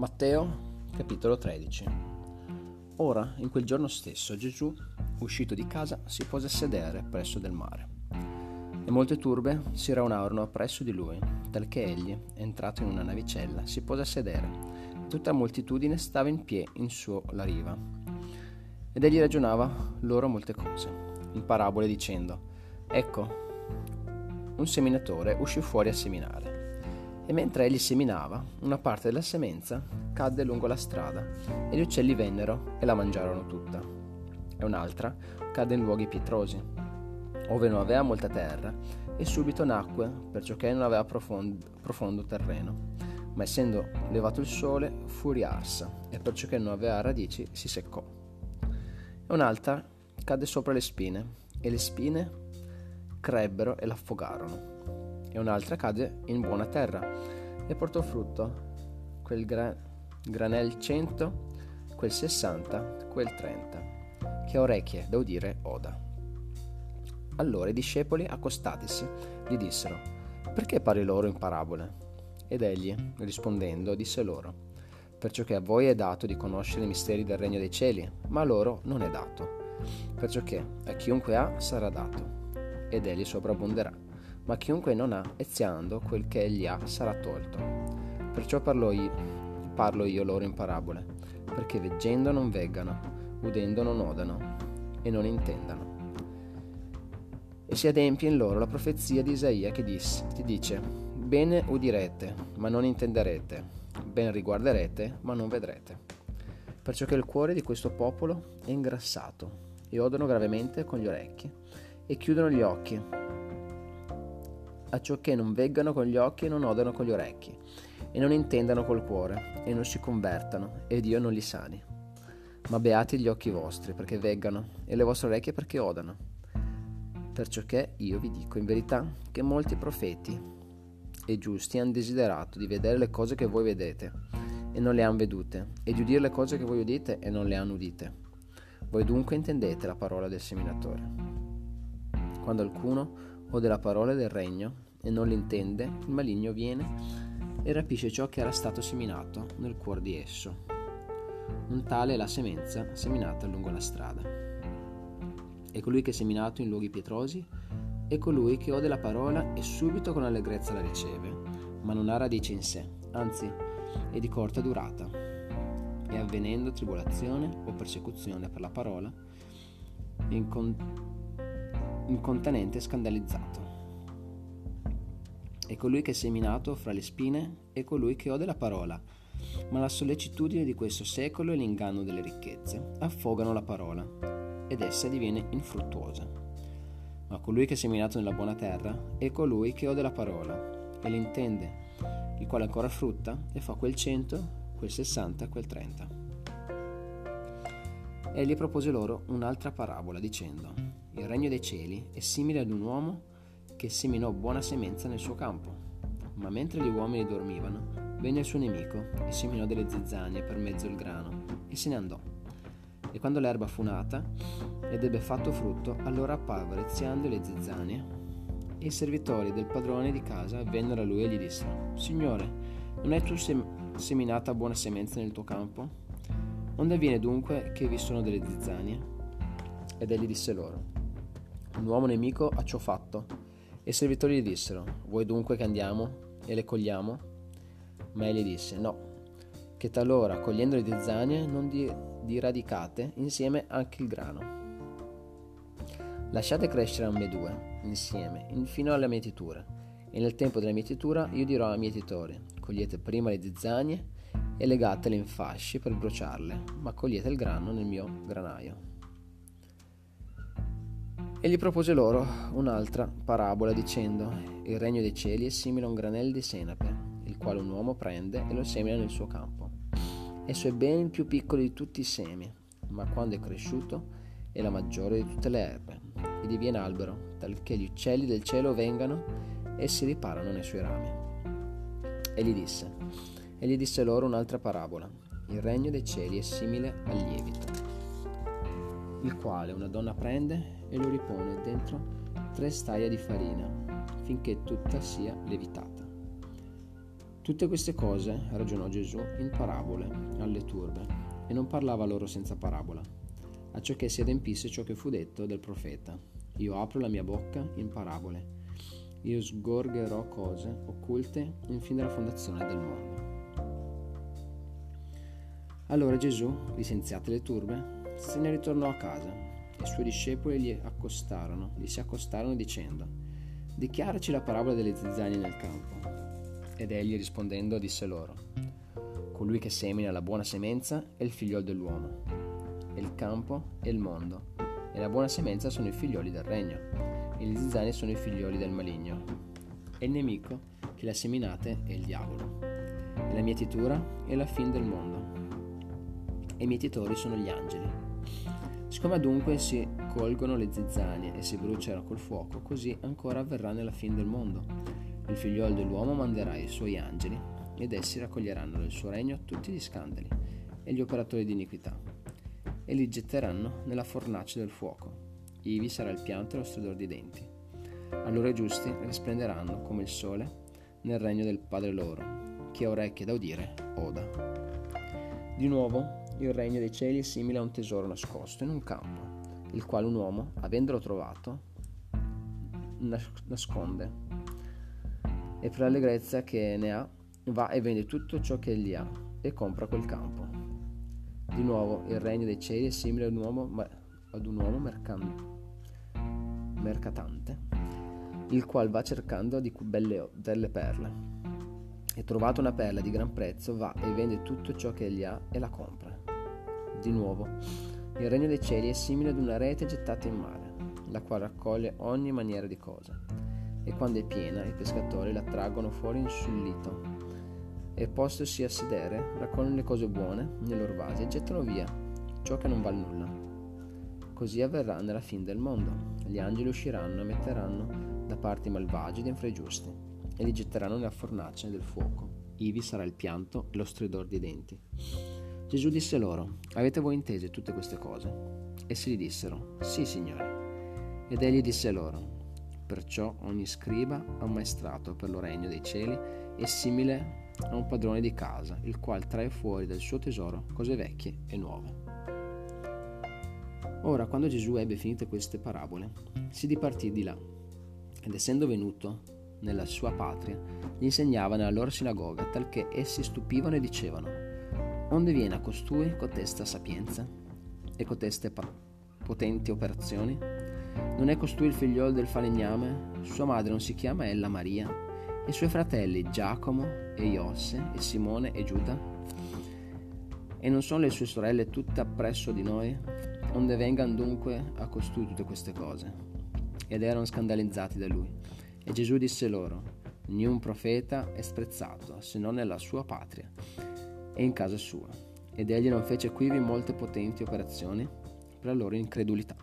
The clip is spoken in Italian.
Matteo capitolo 13 Ora, in quel giorno stesso, Gesù, uscito di casa, si pose a sedere presso del mare. E molte turbe si raunarono appresso di lui, talché egli, entrato in una navicella, si pose a sedere. Tutta moltitudine stava in piedi in suo la riva. Ed egli ragionava loro molte cose, in parabole dicendo, Ecco, un seminatore uscì fuori a seminare e mentre egli seminava, una parte della semenza cadde lungo la strada e gli uccelli vennero e la mangiarono tutta. E un'altra cadde in luoghi pietrosi, ove non aveva molta terra, e subito nacque, perciò che non aveva profondo, profondo terreno. Ma essendo levato il sole, fu riarsa, e perciò che non aveva radici, si seccò. E un'altra cadde sopra le spine, e le spine crebbero e l'affogarono e un'altra cade in buona terra e portò frutto, quel gra- granel 100, quel 60, quel 30, che ha orecchie da udire oda. Allora i discepoli, accostatisi, gli dissero, perché parli loro in parabole? Ed egli, rispondendo, disse loro, perciò che a voi è dato di conoscere i misteri del regno dei cieli, ma a loro non è dato, perciò che a chiunque ha sarà dato, ed egli sovrabbonderà ma chiunque non ha, eziando quel che egli ha, sarà tolto. Perciò parlo io, parlo io loro in parabole, perché veggendo non veggano, udendo non odano, e non intendano. E si adempie in loro la profezia di Isaia che, disse, che dice, Bene udirete, ma non intenderete, ben riguarderete, ma non vedrete. Perciò che il cuore di questo popolo è ingrassato, e odono gravemente con gli orecchi, e chiudono gli occhi, a ciò che non veggano con gli occhi e non odano con gli orecchi, e non intendano col cuore, e non si convertano, ed Dio non li sani. Ma beati gli occhi vostri, perché veggano, e le vostre orecchie perché odano. Perciò che io vi dico in verità che molti profeti e giusti hanno desiderato di vedere le cose che voi vedete, e non le hanno vedute, e di udire le cose che voi udite, e non le hanno udite. Voi dunque intendete la parola del seminatore. Quando alcuno o della parola del regno e non l'intende, il maligno viene e rapisce ciò che era stato seminato nel cuore di esso. Un tale è la semenza seminata lungo la strada. E colui che è seminato in luoghi pietrosi è colui che ode la parola e subito con allegrezza la riceve, ma non ha radice in sé, anzi è di corta durata. E avvenendo tribolazione o persecuzione per la parola, incont- incontenente e scandalizzato. E colui che è seminato fra le spine è colui che ode la parola, ma la sollecitudine di questo secolo e l'inganno delle ricchezze affogano la parola, ed essa diviene infruttuosa. Ma colui che è seminato nella buona terra è colui che ode la parola e l'intende, il quale ancora frutta e fa quel cento, quel sessanta, quel trenta. Egli propose loro un'altra parabola dicendo il regno dei cieli è simile ad un uomo che seminò buona semenza nel suo campo. Ma mentre gli uomini dormivano, venne il suo nemico e seminò delle zizzanie per mezzo il grano e se ne andò. E quando l'erba fu nata ed ebbe fatto frutto, allora apparvero eziando le zizzanie. E i servitori del padrone di casa vennero a lui e gli dissero: Signore, non hai tu sem- seminata buona semenza nel tuo campo? Onde avviene dunque che vi sono delle zizzanie? Ed egli disse loro: un uomo nemico ha ciò fatto. E i servitori gli dissero, vuoi dunque che andiamo e le cogliamo? Ma egli disse, no, che talora, cogliendo le zizzanie, non di, diradicate insieme anche il grano. Lasciate crescere ambedue, insieme, fino alla mietitura, e nel tempo della mietitura io dirò ai mietitori, cogliete prima le zizzanie e legatele in fasci per bruciarle, ma cogliete il grano nel mio granaio. E gli propose loro un'altra parabola dicendo, il regno dei cieli è simile a un granello di senape, il quale un uomo prende e lo semina nel suo campo. Esso è ben più piccolo di tutti i semi, ma quando è cresciuto è la maggiore di tutte le erbe, e diviene albero, talché gli uccelli del cielo vengano e si riparano nei suoi rami. E gli disse, e gli disse loro un'altra parabola, il regno dei cieli è simile al lievito il quale una donna prende e lo ripone dentro tre staia di farina, finché tutta sia levitata. Tutte queste cose ragionò Gesù in parabole alle turbe e non parlava loro senza parabola, acciò che si adempisse ciò che fu detto del profeta. Io apro la mia bocca in parabole, io sgorgerò cose occulte in fin dalla fondazione del mondo. Allora Gesù, licenziate le turbe, se ne ritornò a casa. E i suoi discepoli gli accostarono, gli si accostarono dicendo, dichiaraci la parabola delle zizzanie nel campo. Ed egli rispondendo disse loro, colui che semina la buona semenza è il figliol dell'uomo, e il campo è il mondo, e la buona semenza sono i figlioli del regno, e gli zizzani sono i figlioli del maligno, e il nemico che la seminate è il diavolo, e la mietitura è la fin del mondo, e i mietitori sono gli angeli. Siccome dunque si colgono le zizzanie e si bruciano col fuoco, così ancora avverrà nella fin del mondo. Il figliolo dell'uomo manderà i suoi angeli ed essi raccoglieranno nel suo regno tutti gli scandali e gli operatori di iniquità e li getteranno nella fornace del fuoco. Ivi sarà il pianto e lo stridore di denti. Allora i giusti risplenderanno come il sole nel regno del Padre loro. Chi ha orecchie da udire, oda. Di nuovo, il regno dei cieli è simile a un tesoro nascosto in un campo, il quale un uomo, avendolo trovato, nasconde e per l'allegrezza che ne ha va e vende tutto ciò che egli ha e compra quel campo. Di nuovo il regno dei cieli è simile ad un uomo, ad un uomo mercan- mercatante, il qual va cercando di belle, delle perle. E trovato una perla di gran prezzo, va e vende tutto ciò che egli ha e la compra. Di nuovo, il regno dei cieli è simile ad una rete gettata in mare, la quale raccoglie ogni maniera di cosa e quando è piena i pescatori la traggono fuori sul lito e postosi a sedere raccolgono le cose buone nei loro vasi e gettano via ciò che non val nulla. Così avverrà nella fin del mondo. Gli angeli usciranno e metteranno da parte i malvagi dentro i giusti e li getteranno nella fornace del fuoco. Ivi sarà il pianto e lo stridor dei denti. Gesù disse loro, avete voi intese tutte queste cose? Essi gli dissero, sì, Signore. Ed egli disse loro, Perciò ogni scriba ammaestrato per lo regno dei cieli è simile a un padrone di casa, il quale trae fuori dal suo tesoro cose vecchie e nuove. Ora, quando Gesù ebbe finite queste parabole, si dipartì di là, ed essendo venuto nella sua patria, gli insegnava nella loro sinagoga, talché essi stupivano e dicevano, onde viene a costui cotesta sapienza e coteste potenti operazioni? Non è costui il figliolo del falegname? Sua madre non si chiama ella Maria? E suoi fratelli Giacomo e Iosse e Simone e Giuda? E non sono le sue sorelle tutte appresso di noi? Onde vengano dunque a costui tutte queste cose? Ed erano scandalizzati da lui. E Gesù disse loro, Niun profeta è sprezzato, se non nella sua patria e in casa sua. Ed egli non fece quivi molte potenti operazioni per la loro incredulità.